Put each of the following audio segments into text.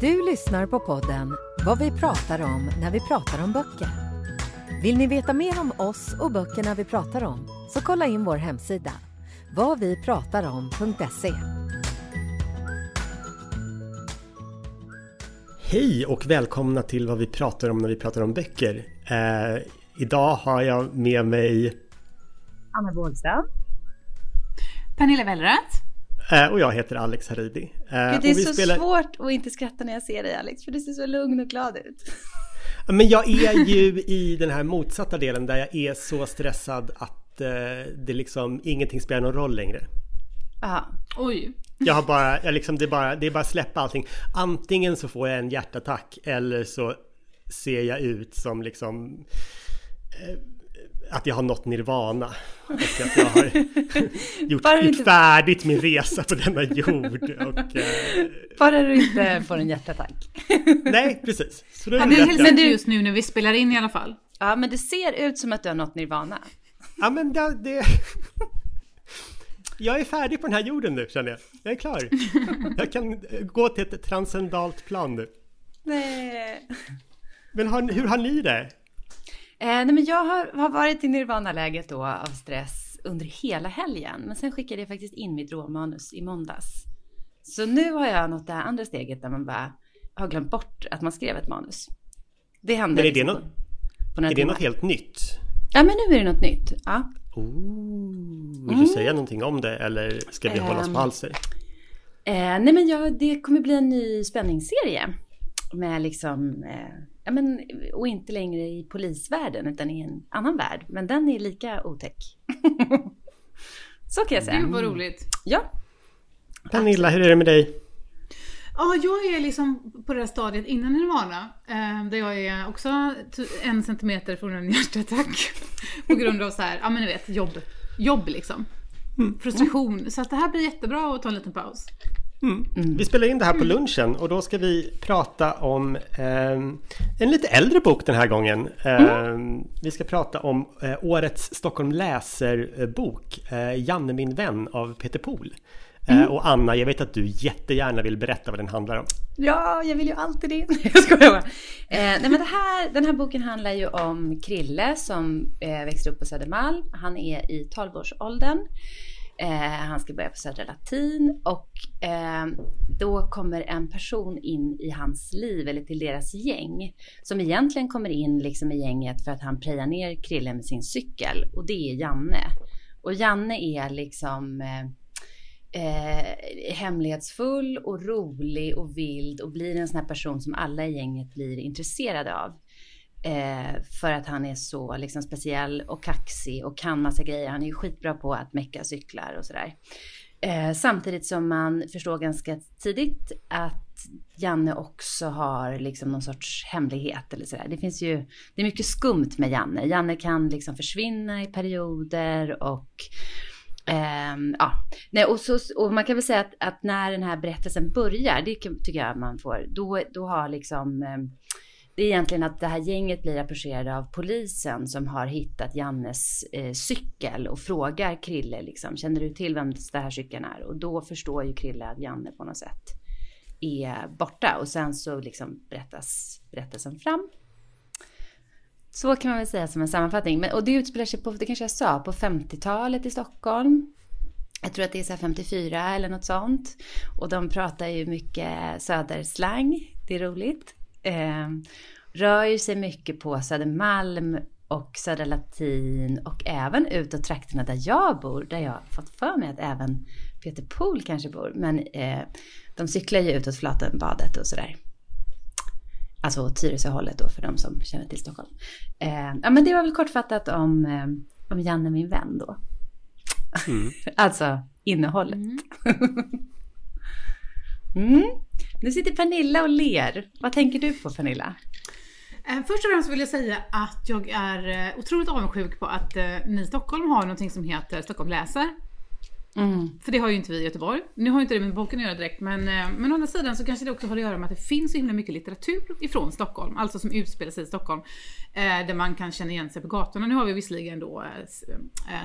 Du lyssnar på podden Vad vi pratar om när vi pratar om böcker. Vill ni veta mer om oss och böckerna vi pratar om så kolla in vår hemsida vadvipratarom.se. Hej och välkomna till vad vi pratar om när vi pratar om böcker. Eh, idag har jag med mig Anna Bålström. Pernilla Wellrath. Eh, och jag heter Alex Haridi. Eh, Gud, det är och vi så spelar- svårt att inte skratta när jag ser dig Alex, för du ser så lugn och glad ut. Men jag är ju i den här motsatta delen där jag är så stressad att eh, det liksom ingenting spelar någon roll längre. Jaha. Oj. Jag har bara, jag liksom, det, är bara, det är bara att släppa allting. Antingen så får jag en hjärtattack eller så ser jag ut som liksom eh, att jag har nått nirvana. Och att jag har gjort, gjort färdigt min resa på denna jord. Och, eh, Bara du inte får en hjärtattack. nej, precis. Så då är rätt. hälsar inte just nu när vi spelar in i alla fall. Ja, men det ser ut som att du har nått nirvana. Ja, men det, det... Jag är färdig på den här jorden nu känner jag. Jag är klar. Jag kan eh, gå till ett transcendalt plan nu. Nej. Men har, hur har ni det? Eh, nej, men jag har, har varit i nirvana-läget då av stress under hela helgen. Men sen skickade jag faktiskt in mitt råmanus i måndags. Så nu har jag nått det här andra steget där man bara har glömt bort att man skrev ett manus. Det hände Men är det liksom något- på, Är det något helt nytt? Ja, men nu är det något nytt. Ja. Ooh, vill du säga någonting om det eller ska vi hålla oss Ehm, på halser? Eh, nej men ja, det kommer bli en ny spänningsserie. Med liksom, eh, ja men, och inte längre i polisvärlden utan i en annan värld. Men den är lika otäck. Så kan jag säga. Gud vad roligt. Ja. Pernilla, hur är det med dig? Ja, jag är liksom på det här stadiet innan Nirvana. Eh, där jag är också en centimeter från en hjärtattack. på grund av så här, ja men ni vet, jobb. Jobb liksom. Frustration. Så att det här blir jättebra att ta en liten paus. Vi spelar in det här på lunchen och då ska vi prata om ehm, en lite äldre bok den här gången. Ehm, Vi ska prata om eh, årets Stockholm läser-bok, eh, Janne min vän av Peter Pohl. Eh, Och Anna, jag vet att du jättegärna vill berätta vad den handlar om. Ja, jag vill ju alltid det. Jag skojar bara. Eh, nej, men här, den här boken handlar ju om Krille som eh, växer upp på Södermalm. Han är i 12-årsåldern. Eh, han ska börja på Södra Latin och eh, då kommer en person in i hans liv eller till deras gäng som egentligen kommer in liksom i gänget för att han prejar ner Krille med sin cykel och det är Janne. Och Janne är liksom eh, eh, hemlighetsfull och rolig och vild och blir en sån här person som alla i gänget blir intresserade av. Eh, för att han är så liksom, speciell och kaxig och kan massa grejer. Han är ju skitbra på att mecka cyklar och sådär. Eh, samtidigt som man förstår ganska tidigt att Janne också har liksom någon sorts hemlighet eller sådär. Det finns ju, det är mycket skumt med Janne. Janne kan liksom försvinna i perioder och Ehm, ja, Nej, och, så, och man kan väl säga att, att när den här berättelsen börjar, det tycker jag man får, då, då har liksom, eh, det är egentligen att det här gänget blir approcherade av polisen som har hittat Jannes eh, cykel och frågar Krille liksom, känner du till vem den här cykeln är? Och då förstår ju Krille att Janne på något sätt är borta och sen så liksom berättas berättelsen fram. Så kan man väl säga som en sammanfattning. Men, och det utspelar sig på, det kanske jag sa, på 50-talet i Stockholm. Jag tror att det är så här 54 eller något sånt. Och de pratar ju mycket söderslang. Det är roligt. Eh, rör ju sig mycket på Södermalm och Södra Latin och även utåt trakterna där jag bor. Där jag fått för mig att även Peter Pohl kanske bor. Men eh, de cyklar ju utåt Flatenbadet och sådär. Alltså åt Tyresöhållet då för de som känner till Stockholm. Eh, ja men det var väl kortfattat om, eh, om Janne min vän då. alltså innehållet. Mm. mm. Nu sitter Pernilla och ler. Vad tänker du på Pernilla? Eh, först och främst vill jag säga att jag är eh, otroligt avundsjuk på att eh, ni i Stockholm har någonting som heter Stockholm läser. Mm. För det har ju inte vi i Göteborg. Nu har ju inte det med boken att göra direkt men, men å andra sidan så kanske det också har att göra med att det finns så himla mycket litteratur ifrån Stockholm. Alltså som utspelar sig i Stockholm. där man kan känna igen sig på gatorna. Nu har vi visserligen då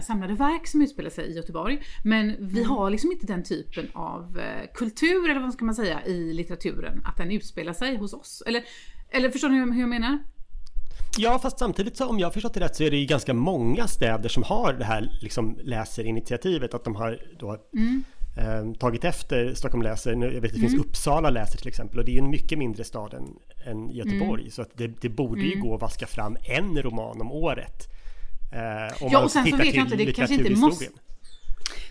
samlade verk som utspelar sig i Göteborg. Men vi mm. har liksom inte den typen av kultur, eller vad ska man säga, i litteraturen. Att den utspelar sig hos oss. Eller eller förstår ni hur jag menar? Ja, fast samtidigt så om jag har förstått det rätt så är det ju ganska många städer som har det här liksom läserinitiativet. Att de har då mm. eh, tagit efter Stockholm läser. Jag vet att det mm. finns Uppsala läser till exempel. Och det är en mycket mindre stad än, än Göteborg. Mm. Så att det, det borde ju mm. gå att vaska fram en roman om året. Eh, om ja, och sen så vet jag inte, det kanske inte måste...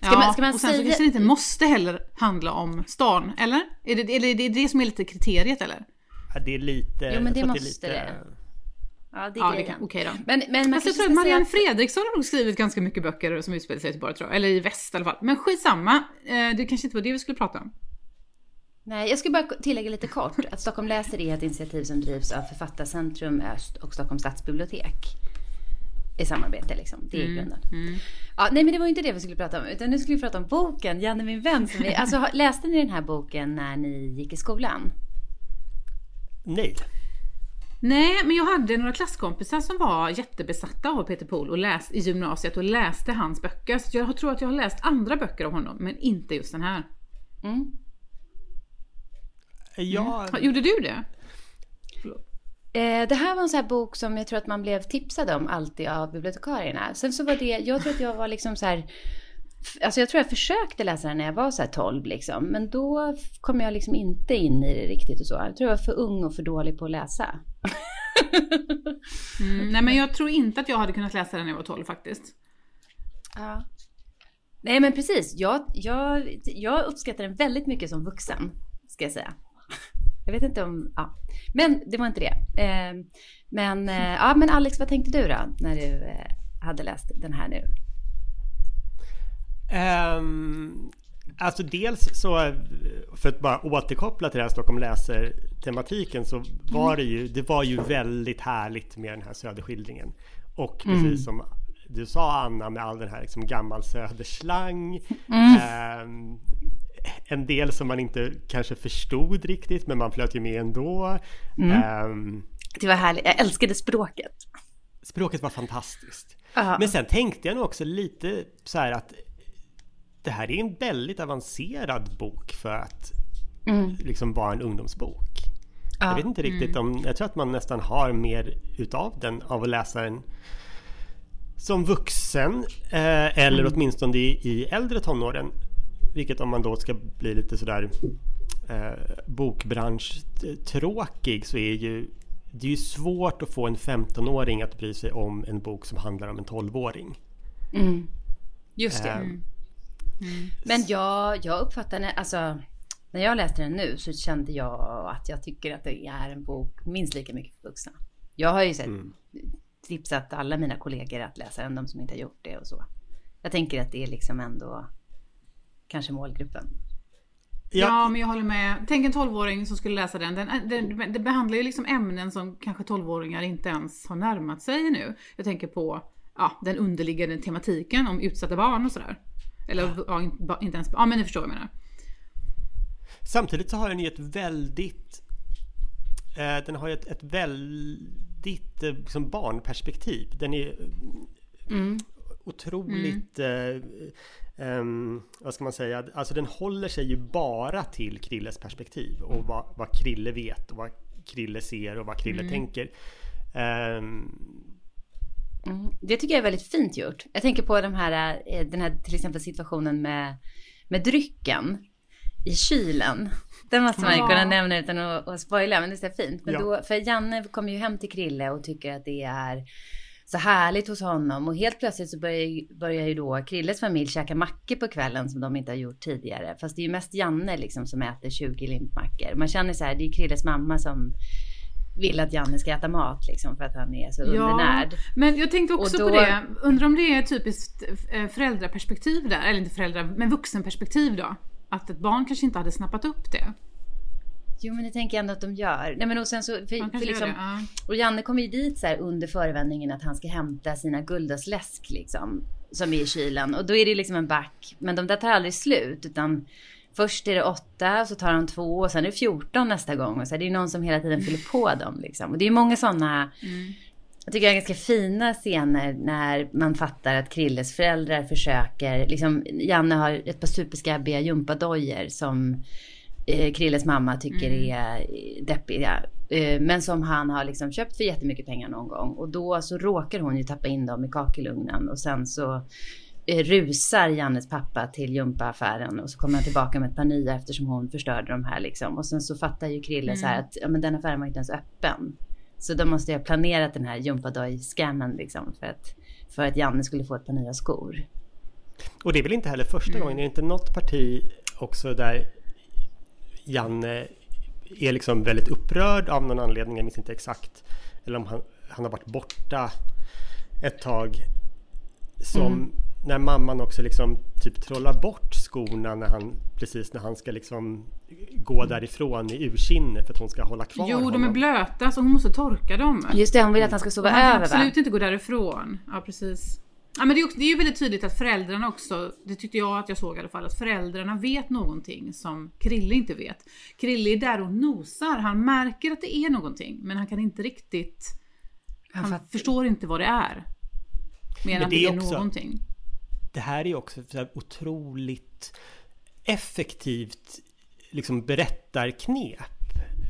Ska man, ska man och sen säga... så kanske det inte måste heller handla om stan, eller? Är det, eller är det det som är lite kriteriet eller? det är lite... Jo men det måste det, lite... Ja, det är ja, grejen. Okej då. Men, men man alltså, jag tror att Marianne att... Fredriksson har nog skrivit ganska mycket böcker som utspelar sig i Göteborg tror jag. Eller i väst i alla fall. Men skitsamma. Eh, det kanske inte var det vi skulle prata om. Nej, jag ska bara tillägga lite kort att Stockholm läser är ett initiativ som drivs av Författarcentrum Öst och Stockholms stadsbibliotek. I samarbete liksom, det är mm. grunden. Mm. Ja, nej men det var inte det vi skulle prata om, utan nu skulle vi prata om boken, Janne min vän. Som vi, alltså, läste ni den här boken när ni gick i skolan? Nej. Nej, men jag hade några klasskompisar som var jättebesatta av Peter Pohl och läste i gymnasiet och läste hans böcker. Så jag tror att jag har läst andra böcker av honom, men inte just den här. Mm. Ja. Mm. Gjorde du det? Eh, det här var en sån här bok som jag tror att man blev tipsad om alltid av bibliotekarierna. Sen så var det, jag tror att jag var liksom så här Alltså jag tror jag försökte läsa den när jag var så här 12 liksom. Men då kom jag liksom inte in i det riktigt och så. Jag tror jag var för ung och för dålig på att läsa. mm, nej men jag tror inte att jag hade kunnat läsa den när jag var 12 faktiskt. Ja. Nej men precis. Jag, jag, jag uppskattar den väldigt mycket som vuxen. Ska jag säga. Jag vet inte om... Ja. Men det var inte det. Eh, men, eh, ja, men Alex, vad tänkte du då när du eh, hade läst den här nu? Um, alltså dels så, för att bara återkoppla till det här Stockholm läser-tematiken så var det ju, det var ju väldigt härligt med den här söderskildringen. Och mm. precis som du sa Anna med all den här liksom gammal söderslang. Mm. Um, en del som man inte kanske förstod riktigt men man flöt ju med ändå. Mm. Um, det var härligt, jag älskade språket. Språket var fantastiskt. Uh. Men sen tänkte jag nog också lite så här att det här är en väldigt avancerad bok för att mm. liksom vara en ungdomsbok. Ja. Jag vet inte riktigt mm. om, jag tror att man nästan har mer utav den av att läsa den som vuxen eh, eller mm. åtminstone i, i äldre tonåren. Vilket om man då ska bli lite sådär eh, bokbranschtråkig så är ju det är ju svårt att få en 15-åring att bry sig om en bok som handlar om en 12-åring. Mm. Just det. Eh, mm. Men jag, jag uppfattar, alltså när jag läste den nu så kände jag att jag tycker att det är en bok minst lika mycket för vuxna. Jag har ju sett, mm. tipsat alla mina kollegor att läsa den, de som inte har gjort det och så. Jag tänker att det är liksom ändå kanske målgruppen. Ja. ja, men jag håller med. Tänk en 12-åring som skulle läsa den. Den, den. Det behandlar ju liksom ämnen som kanske 12-åringar inte ens har närmat sig nu. Jag tänker på ja, den underliggande tematiken om utsatta barn och sådär. Eller ja, inte ens, ja men ni förstår vad jag menar. Samtidigt så har den ju ett väldigt eh, Den har ju ett, ett väldigt eh, liksom barnperspektiv. Den är mm. otroligt mm. Eh, um, vad ska man säga? Alltså den håller sig ju bara till Krilles perspektiv och vad, vad Krille vet och vad Krille ser och vad Krille mm. tänker. Um, Mm. Det tycker jag är väldigt fint gjort. Jag tänker på de här, eh, den här till exempel situationen med, med drycken i kylen. Den måste man ju kunna nämna utan att, att spoila, men det är fint. Men ja. då, för Janne kommer ju hem till Krille och tycker att det är så härligt hos honom och helt plötsligt så börjar, börjar ju då Krilles familj käka mackor på kvällen som de inte har gjort tidigare. Fast det är ju mest Janne liksom som äter 20 limpmackor. Man känner så här, det är Krilles mamma som vill att Janne ska äta mat liksom för att han är så undernärd. men jag tänkte också då- på det. Undrar om det är typiskt eh, föräldraperspektiv där, eller inte föräldrar, men vuxenperspektiv då? Att ett barn kanske inte hade snappat upp det. Jo men det tänker jag ändå att de gör. Nej men och sen så, för, för liksom. Ja. Och Janne kommer ju dit så här under förevändningen att han ska hämta sina Guldasläsk liksom. Som är i kylen. Och då är det liksom en back. Men de där tar aldrig slut. Utan först är det åtta, så tar han två och sen är det 14 nästa gång. Och så här, det är någon som hela tiden fyller på dem liksom. Och det är många sådana. Jag tycker är ganska fina scener när man fattar att Krilles föräldrar försöker, liksom Janne har ett par superskabbiga gympadojor som eh, Krilles mamma tycker är eh, deppiga. Eh, men som han har liksom köpt för jättemycket pengar någon gång. Och då så råkar hon ju tappa in dem i kakelugnen och sen så rusar Jannes pappa till gympaaffären och så kommer han tillbaka med ett par nya eftersom hon förstörde de här liksom. Och sen så fattar ju Krille så här att ja, men den affären var inte ens öppen. Så då måste jag ha planerat den här gympadoj-scammen liksom för att, för att Janne skulle få ett par nya skor. Och det är väl inte heller första gången, är det inte något parti också där Janne är liksom väldigt upprörd av någon anledning, jag minns inte exakt. Eller om han, han har varit borta ett tag. Som när mamman också liksom typ trollar bort skorna när han precis när han ska liksom gå därifrån i ursinne för att hon ska hålla kvar Jo, de är honom. blöta så hon måste torka dem. Just det, hon vill att han ska sova Och han kan över va? absolut inte gå därifrån. Ja, precis. Ja, men det, är också, det är ju väldigt tydligt att föräldrarna också, det tyckte jag att jag såg i alla fall, att föräldrarna vet någonting som Krille inte vet. Krille är där och nosar, han märker att det är någonting, men han kan inte riktigt, han, fattar. förstår inte vad det är. Mer än Men det är också- någonting det här är ju också så här otroligt effektivt liksom berättarknep.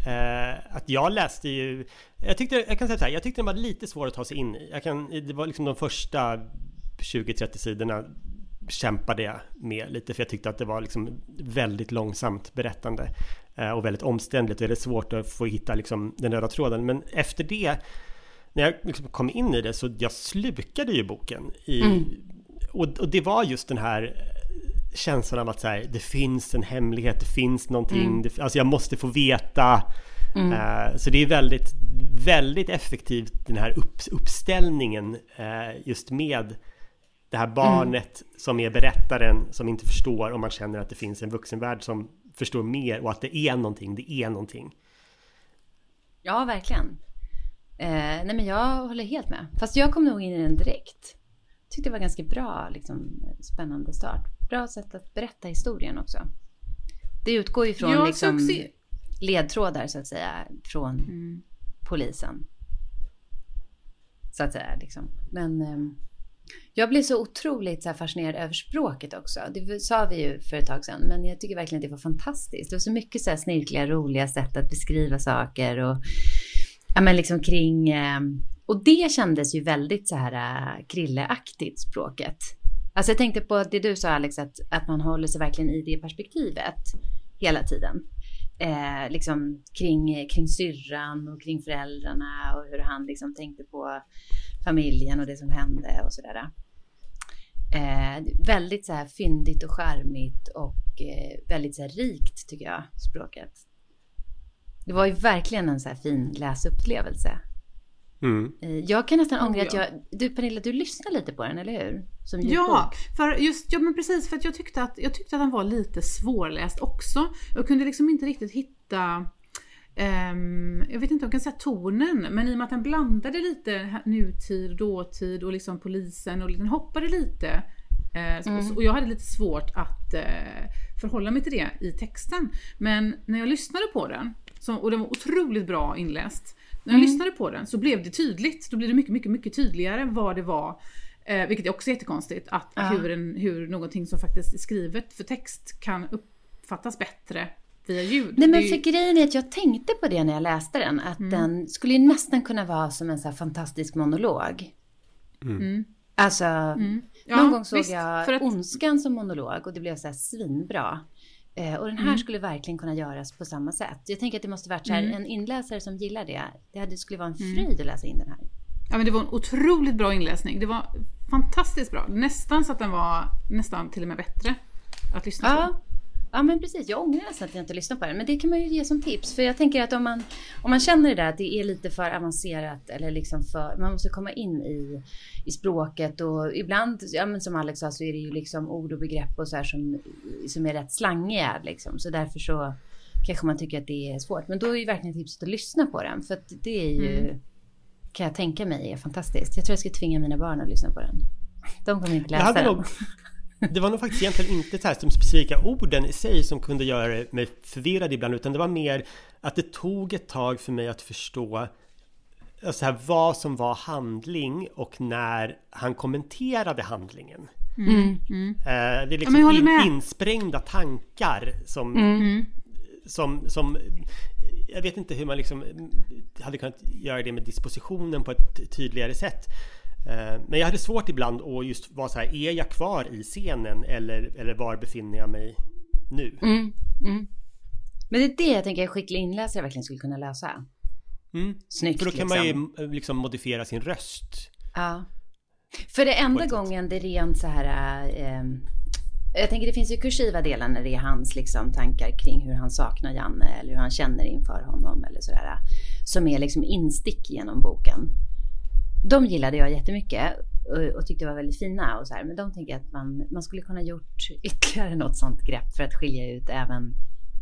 Eh, att jag läste ju, jag tyckte, jag kan säga så här, jag tyckte den var lite svår att ta sig in i. Jag kan, det var liksom de första 20-30 sidorna kämpade jag med lite för jag tyckte att det var liksom väldigt långsamt berättande eh, och väldigt omständligt, väldigt svårt att få hitta liksom den röda tråden. Men efter det, när jag liksom kom in i det så jag slukade ju boken i, mm och, och det var just den här känslan av att så här, det finns en hemlighet, det finns någonting, det, alltså jag måste få veta. Eh, så det är väldigt, väldigt effektivt den här upp, uppställningen eh, just med det här barnet som är berättaren som inte förstår och man känner att det finns en vuxenvärld som förstår mer och att det är någonting, det är någonting. Ja, verkligen. Eh, nej men jag håller helt med. Fast jag kom nog in i den direkt. Tyckte det var ganska bra, liksom, spännande start. Bra sätt att berätta historien också. Det utgår ju från liksom, ledtrådar så att säga från Mm. polisen. Så att säga liksom. Men ehm, jag blev så otroligt så här, fascinerad över språket också. Det sa vi ju för ett tag sedan, men jag tycker verkligen att det var fantastiskt. Det var så mycket så här snirkliga, roliga sätt att beskriva saker och ja, men liksom kring... ehm, och det kändes ju väldigt så här äh, krilleaktigt språket. Alltså jag tänkte på det du sa Alex, att, att man håller sig verkligen i det perspektivet hela tiden. Eh, liksom kring, kring syrran och kring föräldrarna och hur han liksom tänkte på familjen och det som hände och sådär. Eh, väldigt så här fyndigt och charmigt och eh, väldigt så här rikt tycker jag, språket. Det var ju verkligen en så här fin läsupplevelse. Mm. Eh, Jag kan nästan ångra att ja. jag... Du Pernilla, du lyssnar lite på den, eller hur? Som Ja, för just, ja men precis för att jag tyckte att, jag tyckte att den var lite svårläst också. Jag kunde liksom inte riktigt hitta ehm, jag vet inte om jag kan säga tonen, men i och med att den blandade lite nutid, dåtid och liksom polisen och den hoppade lite. Eh, så- Och jag hade lite svårt att eh, förhålla mig till det i texten. Men när jag lyssnade på den, så, och den var otroligt bra inläst. När jag lyssnade på den så blev det tydligt, då blev det mycket, mycket, mycket tydligare vad det var Eh, vilket är också jättekonstigt, att Ja. hur, en, hur någonting som faktiskt är skrivet för text kan uppfattas bättre via ljud. Nej men är ju- för grejen är att jag tänkte på det när jag läste den. Att Mm. den skulle ju nästan kunna vara som en så här fantastisk monolog. Alltså, Mm. Ja, någon gång såg visst, jag för att- Ondskan som monolog och det blev så här svinbra. Eh, och den Mm. här skulle verkligen kunna göras på samma sätt. Jag tänker att det måste varit så här, Mm. en inläsare som gillar det. Det hade, skulle vara en fröjd att läsa in den här. Ja men det var en otroligt bra inläsning. Det var fantastiskt bra. Nästan så att den var nästan till och med bättre att lyssna på. Ja, men precis, jag ångrar nästan att jag inte lyssnat på den. Men det kan man ju ge som tips. För jag tänker att om man, om man känner det där att det är lite för avancerat eller liksom för, man måste komma in i, i språket och ibland, ja men som Alex sa så är det ju liksom ord och begrepp och så här som, som är rätt slangiga liksom. Så därför så kanske man tycker att det är svårt. Men då är ju verkligen tipset att lyssna på den. För att det är ju, mm. kan jag tänka mig, är fantastiskt. Jag tror jag ska tvinga mina barn att lyssna på den. De kommer inte läsa den. Nog, det var nog faktiskt egentligen inte så här, de specifika orden i sig som kunde göra mig förvirrad ibland, utan det var mer att det tog ett tag för mig att förstå så här, vad som var handling och när han kommenterade handlingen. Mm. Mm. Det är liksom ja, in, insprängda tankar som, mm. som, som jag vet inte hur man liksom hade kunnat göra det med dispositionen på ett tydligare sätt. Eh, men jag hade svårt ibland att just vara så här, är jag kvar i scenen eller, eller var befinner jag mig nu? Mm, mm. Men det är det jag tänker att skicklig inläsare verkligen skulle kunna läsa. Mm. Snyggt För då kan liksom. man ju liksom modifiera sin röst. Ja. För det enda gången det är rent så här... Eh, jag tänker det finns ju kursiva delar när det är hans liksom, tankar kring hur han saknar Janne eller hur han känner inför honom eller sådär. Som är liksom instick genom boken de gillade jag jättemycket och, och tyckte var väldigt fina och så här. Men de tänker att man, man skulle kunna gjort ytterligare något sånt grepp för att skilja ut även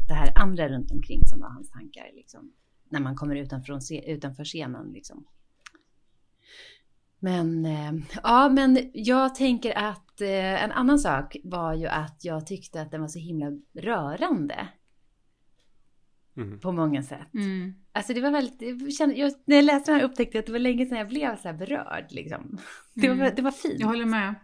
det här andra runt omkring som var hans tankar. Liksom, när man kommer utanför, utanför scenen. Liksom. Men eh, ja, men jag tänker att eh, en annan sak var ju att jag tyckte att den var så himla rörande. Mm. På många sätt. Mm. Alltså det var väldigt, jag kände, jag, när jag läste den här upptäckte jag att det var länge sedan jag blev så här berörd. Liksom. Det, var, mm. det var fint. Jag håller med.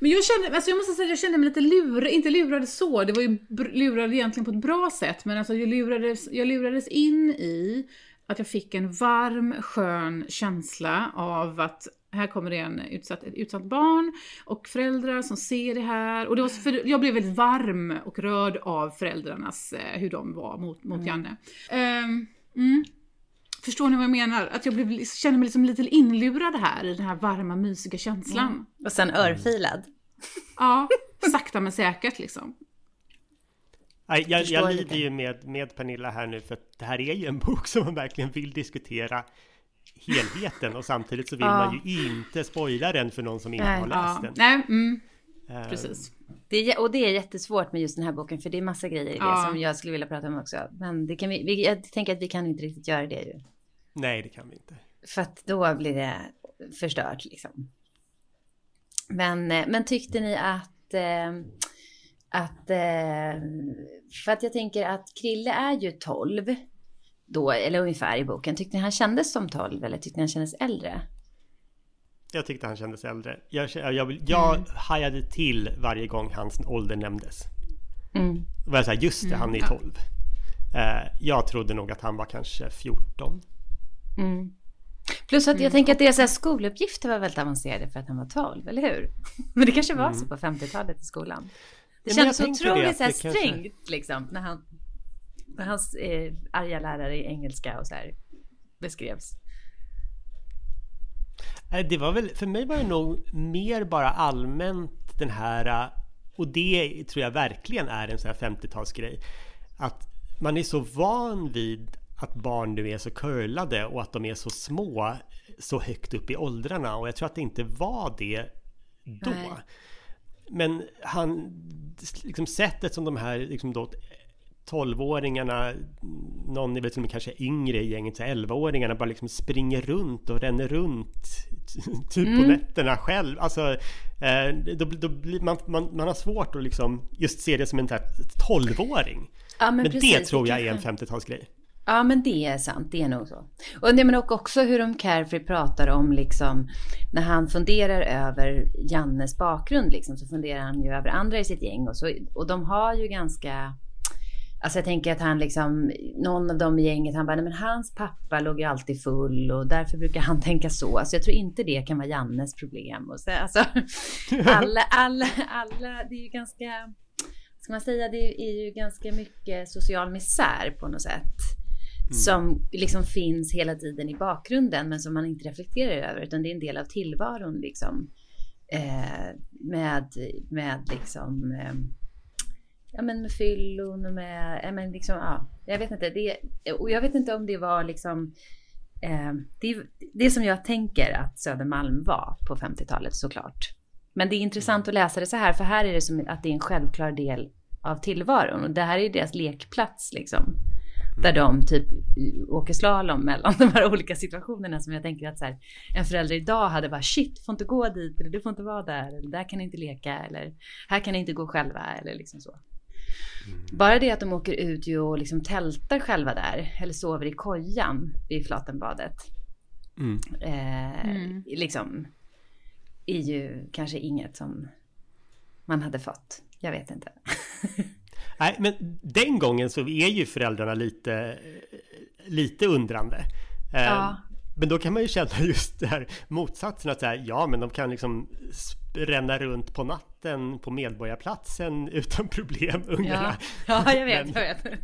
Men jag kände, alltså jag måste säga att jag kände mig lite lurad, inte lurad så, det var ju lurad egentligen på ett bra sätt, men alltså jag lurades, jag lurades in i att jag fick en varm, skön känsla av att här kommer det en utsatt, ett utsatt barn och föräldrar som ser det här. Och det var, för jag blev väldigt varm och rörd av föräldrarnas, eh, hur de var mot, mot mm. Janne. Um, mm. Förstår ni vad jag menar? Att jag blev, kände mig liksom lite inlurad här i den här varma, mysiga känslan. Mm. Och sen örfilad. Ja, sakta men säkert liksom. Jag, jag, jag lider ju med, med Pernilla här nu för att det här är ju en bok som man verkligen vill diskutera helheten och samtidigt så vill ja. man ju inte spoila den för någon som inte Nej, har läst ja. den. Nej, mm. uh, Precis. Det är, och det är jättesvårt med just den här boken för det är massa grejer i det ja. som jag skulle vilja prata om också. Men det kan vi, vi, jag tänker att vi kan inte riktigt göra det ju. Nej, det kan vi inte. För att då blir det förstört liksom. Men, eh, men tyckte ni att, eh, att, eh, för att jag tänker att Krille är ju 12 då, eller ungefär i boken. Tyckte ni han kändes som 12 eller tyckte ni han kändes äldre? Jag tyckte han kändes äldre. Jag, jag, jag, jag mm. hajade till varje gång hans ålder nämndes. Mm. Var jag så här, just det, han är 12. Mm. Uh, jag trodde nog att han var kanske 14. Mm. Plus att jag mm. tänker att deras skoluppgifter var väldigt avancerade för att han var 12, eller hur? Men det kanske var mm. så på 50-talet i skolan. Det ja, kändes otroligt så här strängt kanske... liksom, när, han, hans eh, arga lärare i engelska och så här beskrevs. Det var väl, för mig var det nog mer bara allmänt den här, och det tror jag verkligen är en sån här 50-talsgrej, att man är så van vid att barn nu är så curlade och att de är så små så högt upp i åldrarna och jag tror att det inte var det då. Nej. Men han, liksom sättet som de här liksom då 12-åringarna, någon är väl som kanske yngre i gänget, 11-åringarna bara liksom springer runt och ränner runt typ mm. på nätterna själv. Alltså, eh, då, då blir man, man, man har svårt att liksom just se det som en 12-åring. Ja, men, men det tror jag är en 50-talsgrej. Ja men det är sant, det är nog så. Och, men också hur de Carefree pratar om liksom när han funderar över Jannes bakgrund liksom så funderar han ju över andra i sitt gäng och så och de har ju ganska Alltså jag tänker att han liksom, någon av dem i gänget, han bara, nej men hans pappa låg ju alltid full och därför brukar han tänka så. Alltså jag tror inte det kan vara Jannes problem. Och så, alltså, alla, alla, alla, det är ju ganska, ska man säga, det är ju ganska mycket social misär på något sätt. Mm. Som liksom finns hela tiden i bakgrunden men som man inte reflekterar över utan det är en del av tillvaron liksom. Eh, med, med liksom eh, ja, men med fyllon och med, ja, men liksom, ja, jag vet inte. Det, och jag vet inte om det var liksom, eh, det, det som jag tänker att Södermalm var på 50-talet såklart. Men det är intressant att läsa det så här, för här är det som att det är en självklar del av tillvaron. Och det här är deras lekplats liksom. Där de typ åker slalom mellan de här olika situationerna som jag tänker att så här, en förälder idag hade bara shit, får inte gå dit eller du får inte vara där eller där kan ni inte leka eller här kan ni inte gå själva eller liksom så. Mm. Bara det att de åker ut ju och liksom tältar själva där eller sover i kojan vid Flatenbadet. Mm. Eh, mm. Liksom är ju kanske inget som man hade fått. Jag vet inte. Nej, men den gången så är ju föräldrarna lite, lite undrande. Eh, ja. Men då kan man ju känna just det här motsatsen att säga ja men de kan liksom ränna runt på natten på Medborgarplatsen utan problem, ungarna. Ja, ja jag vet, men, jag vet.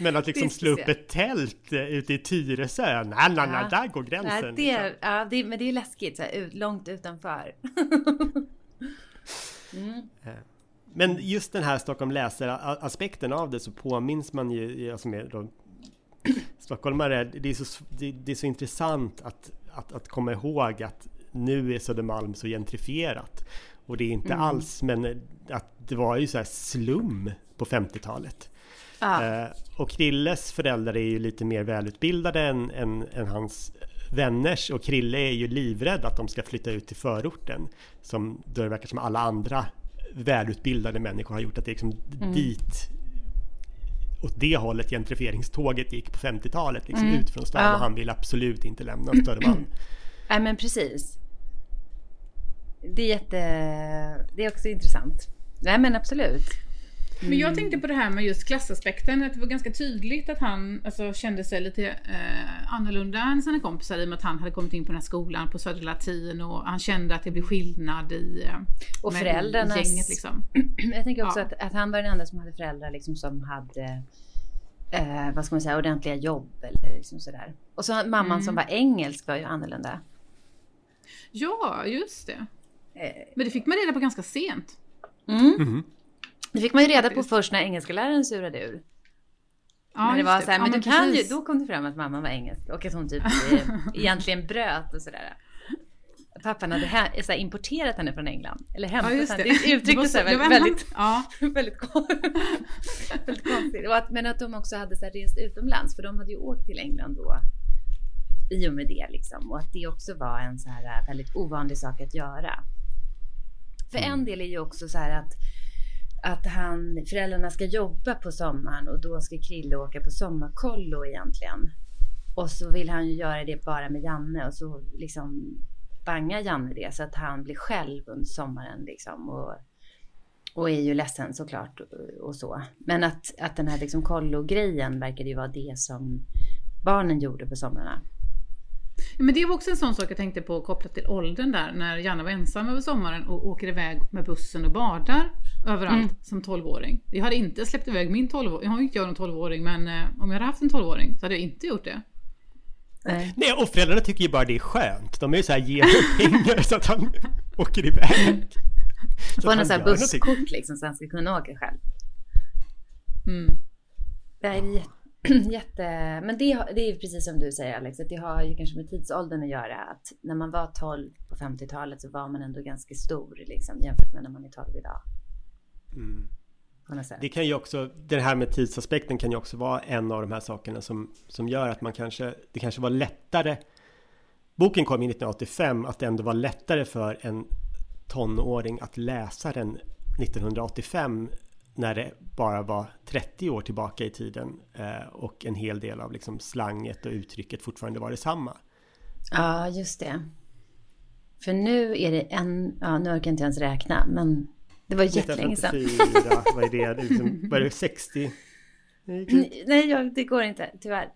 men att liksom slå upp ett tält ute i Tyresö, nej, nej, nej, där går gränsen. Nej, det, liksom. ja, det, men det är läskigt, så här, långt utanför. mm. Eh, men just den här Stockholm läser-aspekten av det så påminns man ju, som är då stockholmare, det är så, det, det är så intressant att, att, att komma ihåg att nu är Södermalm så gentrifierat. Och det är inte mm. alls, men att det var ju så här slum på 50-talet. Ah. Eh, och Krilles föräldrar är ju lite mer välutbildade än, än, än, hans vänners. Och Krille är ju livrädd att de ska flytta ut till förorten. Som det verkar som alla andra välutbildade människor har gjort att det är liksom mm. dit åt det hållet gentrifieringståget gick på 50-talet, liksom mm. ut från stan ja. och han vill absolut inte lämna Södermalm. Nej men precis. Det är jätte, det är också intressant. Nej men absolut. Men jag tänkte på det här med just klassaspekten, att det var ganska tydligt att han alltså, kände sig lite eh, annorlunda än sina kompisar i och med att han hade kommit in på den här skolan på Södra Latin och han kände att det blev skillnad i eh, och föräldrarnas, gänget. Liksom. Jag tänker också ja. att, att, han var den enda som hade föräldrar liksom, som hade eh, vad ska man säga, ordentliga jobb eller liksom sådär. Och så mamman mm. som var engelsk var ju annorlunda. Ja, just det. Eh. Men det fick man reda på ganska sent. Mm. Mm. Det fick man ju reda på först när engelska läraren surade ur. Ja, men det var så här, men, ja, du kan ju, då kom det fram att mamman var engelsk och att hon typ eh, egentligen bröt och sådär. Pappan hade he, så här, importerat henne från England. Eller hämtat ja, henne. Det uttrycktes så här, väldigt, väldigt, ja. väldigt, väldigt konstigt. Och att, men att de också hade så här, rest utomlands, för de hade ju åkt till England då i och med det liksom. Och att det också var en så här väldigt ovanlig sak att göra. För en mm. del är ju också så här att att han, föräldrarna ska jobba på sommaren och då ska Krille åka på sommarkollo egentligen. Och så vill han ju göra det bara med Janne och så liksom bangar Janne det så att han blir själv under sommaren liksom. Och, och är ju ledsen såklart och, och så. Men att, att den här liksom kollo-grejen verkar ju vara det som barnen gjorde på somrarna. Ja, men det var också en sån sak jag tänkte på kopplat till åldern där när Janne var ensam över sommaren och åker iväg med bussen och badar överallt mm. som 12-åring. Jag hade inte släppt iväg min 12-åring, jag har ju inte jag någon 12-åring men eh, om jag hade haft en 12-åring så hade jag inte gjort det. Nej. Nej, och föräldrarna tycker ju bara det är skönt. De är ju såhär, ge pengar så att han åker iväg. Får en sån här busskort liksom så han ska kunna åka själv. Mm. Det är jätte Jätte, men det, det är precis som du säger Alex, att det har ju kanske med tidsåldern att göra. Att när man var 12 på 50-talet så var man ändå ganska stor liksom, jämfört med när man är 12 idag. Mm. Det kan ju också, det här med tidsaspekten kan ju också vara en av de här sakerna som, som gör att man kanske, det kanske var lättare Boken kom in 1985, att det ändå var lättare för en tonåring att läsa den 1985 när det bara var 30 år tillbaka i tiden eh, och en hel del av liksom slanget och uttrycket fortfarande var detsamma. Ja, just det. För nu är det en, ja nu orkar jag inte ens räkna, men det var jättelänge sedan. vad är det? Liksom, vad är det, 60? Nej, det går inte, tyvärr.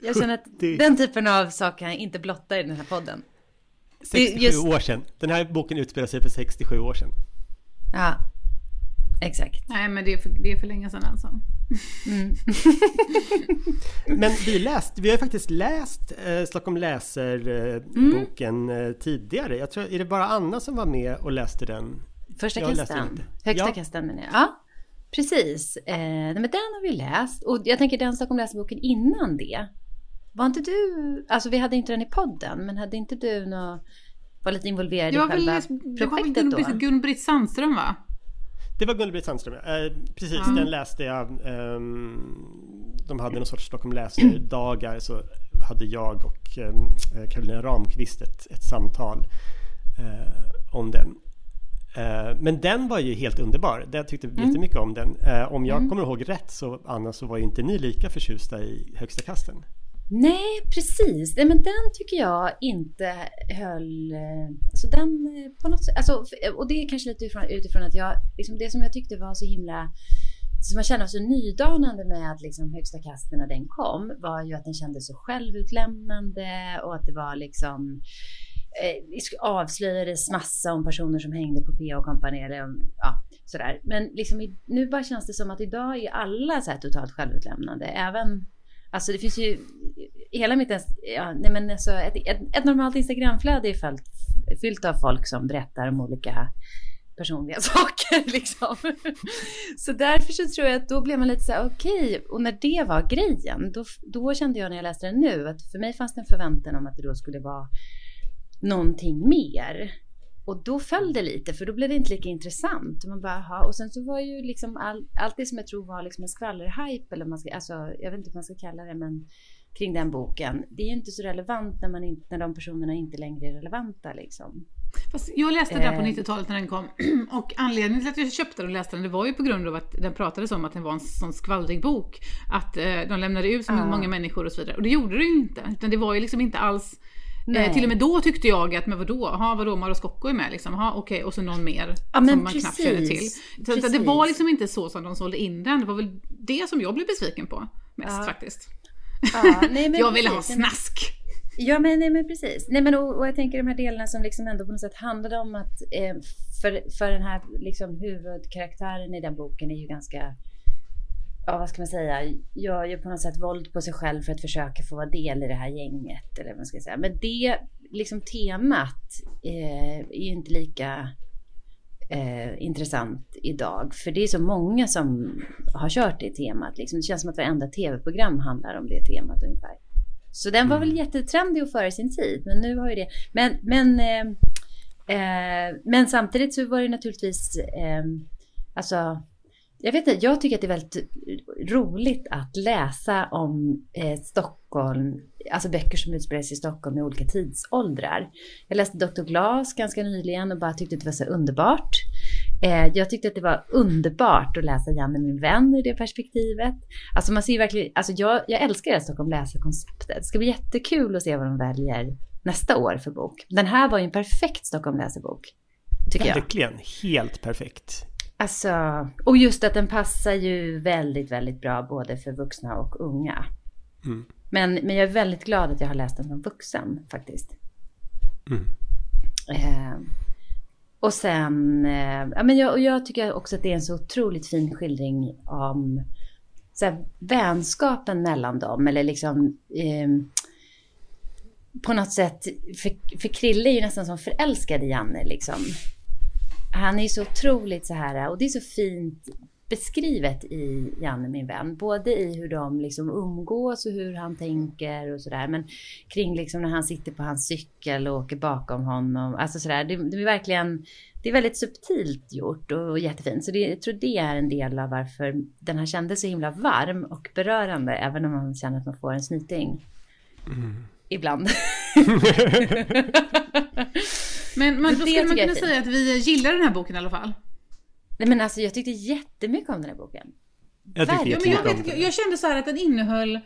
Jag känner att den typen av saker kan jag inte blotta i den här podden. 67 just... år sedan. Den här boken utspelar sig för 67 år sedan. Ja, Exakt. Nej, men det är för, det är för länge sedan alltså. Mm. men vi läst, vi har ju faktiskt läst eh, Stockholm läser-boken eh, mm. tidigare. Jag tror, är det bara Anna som var med och läste den? Första kastan. Högsta ja. kastan menar jag. Ja. Precis. Eh, nej, men den har vi läst. Och jag tänker den Stockholm läser-boken innan det. Var inte du, alltså vi hade inte den i podden, men hade inte du nå, var lite involverad i Jag var själva väl, det var väl projektet då? Gun- Gun-Britt Sandström va? Det var Gun-Britt Sandström, ja. eh, precis. Ja. Den läste jag. ehm, de hade någon sorts Stockholm läser-dagar så hade jag och eh, Carolina Ramqvist ett, ett samtal eh, om den. Eh, men den var ju helt underbar. Jag tyckte jättemycket om den. Eh, om jag kommer ihåg rätt så Anna så var ju inte ni lika förtjusta i Högsta kasten. Nej, precis. Nej, men den tycker jag inte höll... Eh, alltså den eh, på något sätt... Alltså, eh, och det är kanske lite utifrån, utifrån att jag... Liksom det som jag tyckte var så himla... Som jag kände var så nydanande med liksom högsta kasten när den kom var ju att den kändes så självutlämnande och att det var liksom... Eh, det sk- avslöjades massa om personer som hängde på PA och kompani eller mm, ja, sådär. Men liksom nu bara känns det som att idag är alla så här totalt självutlämnande. Även Alltså det finns ju, hela mitt, ja, nej men alltså ett, ett, ett normalt Instagramflöde är fyllt, fyllt av folk som berättar om olika personliga saker liksom. Så därför så tror jag att då blev man lite så här okej, och när det var grejen, då, då kände jag när jag läste den nu att för mig fanns det en förväntan om att det då skulle vara någonting mer. Och då föll det lite, för då blev det inte lika intressant. Man bara, aha. Och sen så var ju liksom all, allt det som jag tror var liksom en skvallerhype, eller man ska, alltså, jag vet inte vad man ska kalla det, men kring den boken. Det är ju inte så relevant när, man inte, när de personerna inte längre är relevanta liksom. Fast jag läste den på Eh. 90-talet när den kom. Och anledningen till att jag köpte den och läste den, det var ju på grund av att den pratades om att den var en sån skvallrig bok. Att eh, de lämnade ut så många människor och så vidare. Och det gjorde det ju inte. Utan det var ju liksom inte alls... Eh, till och med då tyckte jag att, men vadå, Jaha, vadå, Mauro Scocco är med liksom, Jaha, okej, och så någon mer Ja, som man knappt känner till. precis. Så, det Precis. var liksom inte så som de sålde in den, det var väl det som jag blev besviken på mest Ja. faktiskt. Ja, nej, men jag ville ha precis. snask! Ja men, nej, men precis. Nej, men, och, och jag tänker de här delarna som liksom ändå på något sätt handlade om att eh, för, för den här liksom, huvudkaraktären i den boken är ju ganska, ja vad ska man säga, gör ju på något sätt våld på sig själv för att försöka få vara del i det här gänget. Eller vad man ska säga. Men det liksom temat eh, är ju inte lika eh, intressant idag. För det är så många som har kört det temat. Liksom. Det känns som att varenda tv-program handlar om det temat ungefär. Så den var väl jättetrendig och före sin tid. Men nu har ju det... Men, men, eh, eh, men samtidigt så var det naturligtvis... Eh, alltså... Jag vet inte, jag tycker att det är väldigt roligt att läsa om eh, Stockholm, alltså böcker som utspelar sig i Stockholm i olika tidsåldrar. Jag läste Dr. Glas ganska nyligen och bara tyckte att det var så underbart. Eh, jag tyckte att det var underbart att läsa Janne min vän ur det perspektivet. Alltså man ser ju verkligen, alltså jag, jag älskar det här Stockholm läser-konceptet. Det ska bli jättekul att se vad de väljer nästa år för bok. Den här var ju en perfekt Stockholm läser-bok. Tycker jag. Verkligen, helt perfekt. Alltså, och just att den passar ju väldigt, väldigt bra både för vuxna och unga. Mm. Men, men jag är väldigt glad att jag har läst den som vuxen faktiskt. Mm. Eh, och sen, eh, ja, men jag, och jag tycker också att det är en så otroligt fin skildring om så här, vänskapen mellan dem. Eller liksom eh, på något sätt, för, för Krille är ju nästan som förälskad i Janne liksom. Han är så otroligt så här, och det är så fint beskrivet i Janne min vän. Både i hur de liksom umgås och hur han tänker och sådär. Men kring liksom när han sitter på hans cykel och åker bakom honom. Alltså sådär, det, det är verkligen, det är väldigt subtilt gjort och, och jättefint. Så det, jag tror det är en del av varför den här kändes så himla varm och berörande. Även om man känner att man får en snyting. Ibland. Men, men då skulle man kunna säga att vi gillar den här boken i alla fall. Nej men alltså jag tyckte jättemycket om den här boken. Jag tyckte. Ja, men jag, jättemycket om vet, den. jag kände så här att den innehöll, eh,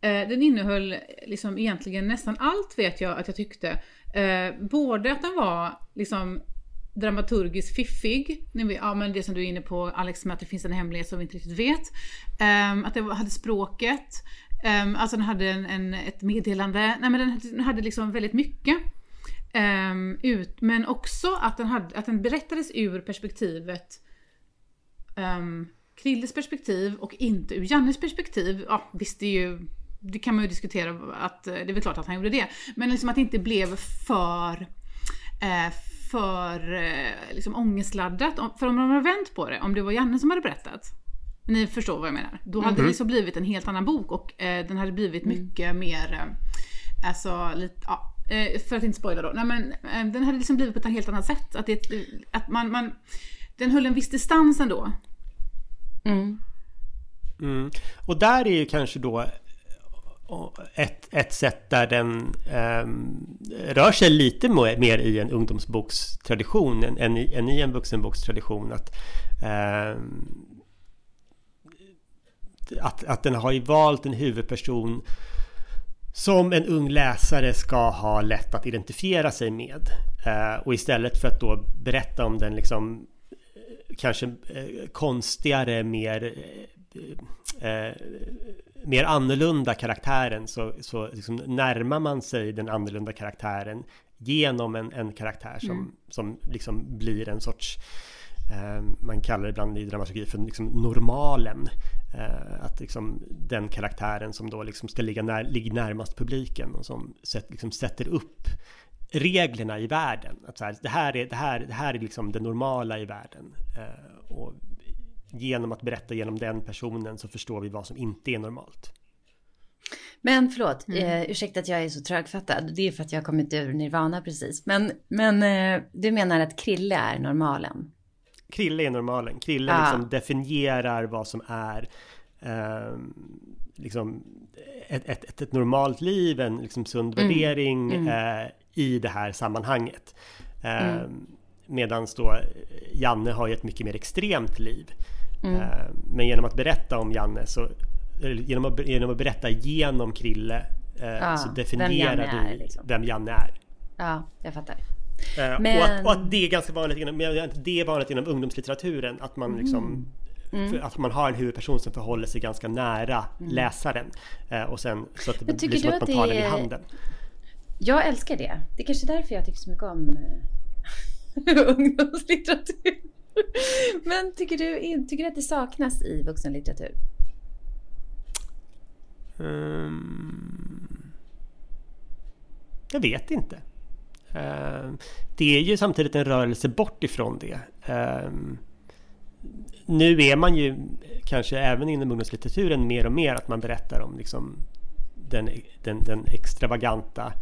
den innehöll liksom egentligen nästan allt vet jag att jag tyckte. Eh, både att den var liksom dramaturgiskt fiffig, ja, men det som du är inne på Alex med att det finns en hemlighet som vi inte riktigt vet. Ehm, att den hade språket, um, alltså den hade en, en, ett meddelande, nej men den, den hade liksom väldigt mycket. Ehm, ut, men också att den, hade, att den berättades ur perspektivet um, Krilles perspektiv och inte ur Jannes perspektiv. Ja, visst, det ju det kan man ju diskutera, att eh, det är väl klart att han gjorde det. Men liksom att det inte blev för, eh, för eh, liksom ångestladdat. För om man hade vänt på det, om det var Janne som hade berättat, Ni förstår vad jag menar. Då hade det liksom blivit en helt annan bok och eh, den hade blivit mycket mer, eh, alltså lite, ja, för att inte spoila då. Nej men eh, den hade liksom blivit på ett helt annat sätt. Att, det, att man, man, den höll en viss distans ändå. Mm. Mm. Och där är ju kanske då eh, ett, ett sätt där den um, rör sig lite mer i en ungdomsbokstradition än, än, i, än i en vuxenbokstradition. Att, um, att, att den har ju valt en huvudperson som en ung läsare ska ha lätt att identifiera sig med. Uh, och istället för att då berätta om den liksom kanske uh, konstigare, mer eh, mer annorlunda karaktären så, så liksom närmar man sig den annorlunda karaktären genom en, en karaktär som, mm. som liksom blir en sorts eh, man kallar det ibland i dramaturgi för liksom normalen. Eh, att liksom den karaktären som då liksom ska ligga, när, ligga närmast publiken och som set, liksom sätter upp reglerna i världen. Att så här, det, här är, det, här, det här är liksom det normala i världen. Eh, och genom att berätta genom den personen så förstår vi vad som inte är normalt. Men förlåt, mm. eh, ursäkta att jag är så trögfattad. Det är för att jag har kommit ur Nirvana precis. Men, men eh, du menar att Krille är normalen? Krille är normalen. Krille ah. liksom definierar vad som är eh, liksom ett, ett, ett, normalt liv, en liksom sund mm. värdering mm. Eh, i det här sammanhanget. Eh, mm. Medan då Janne har ju ett mycket mer extremt liv. Mm. Eh, men genom att berätta om Janne så genom att, genom att berätta genom Krille eh, ja, så definierar vem du liksom. vem Janne är. Ja, jag fattar. Men... Eh, och, att, och, att, det är ganska vanligt inom, det är vanligt inom ungdomslitteraturen att man liksom Mm. Att man har en huvudperson som förhåller sig ganska nära mm. läsaren. och sen så att det blir som att man tar den i handen. Jag älskar det. Det är kanske därför jag tycker så mycket om ungdomslitteratur. Men tycker du, tycker du att det saknas i vuxenlitteratur? Um, jag vet inte. Uh, det är ju samtidigt en rörelse bort ifrån det. Uh, nu är man ju kanske även inom ungdomslitteraturen mer och mer att man berättar om liksom den, den, den extravaganta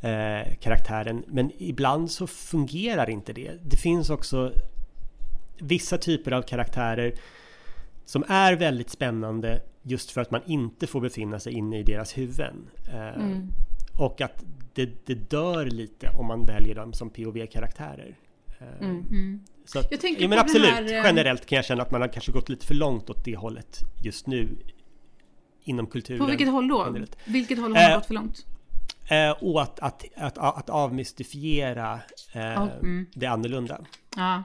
eh, karaktären. Men ibland så fungerar inte det. Det finns också vissa typer av karaktärer som är väldigt spännande just för att man inte får befinna sig inne i deras huvuden. Eh, mm. Och att det, det, dör lite om man väljer dem som POV-karaktärer. Eh, mm. Mm. Så att, ja, men absolut, här, eh, generellt kan jag känna att man har kanske gått lite för långt åt det hållet just nu inom kulturen. På vilket håll då? Vilket håll har man gått för långt? Eh, och att, att, att, att avmystifiera eh, mm. det annorlunda. Ja.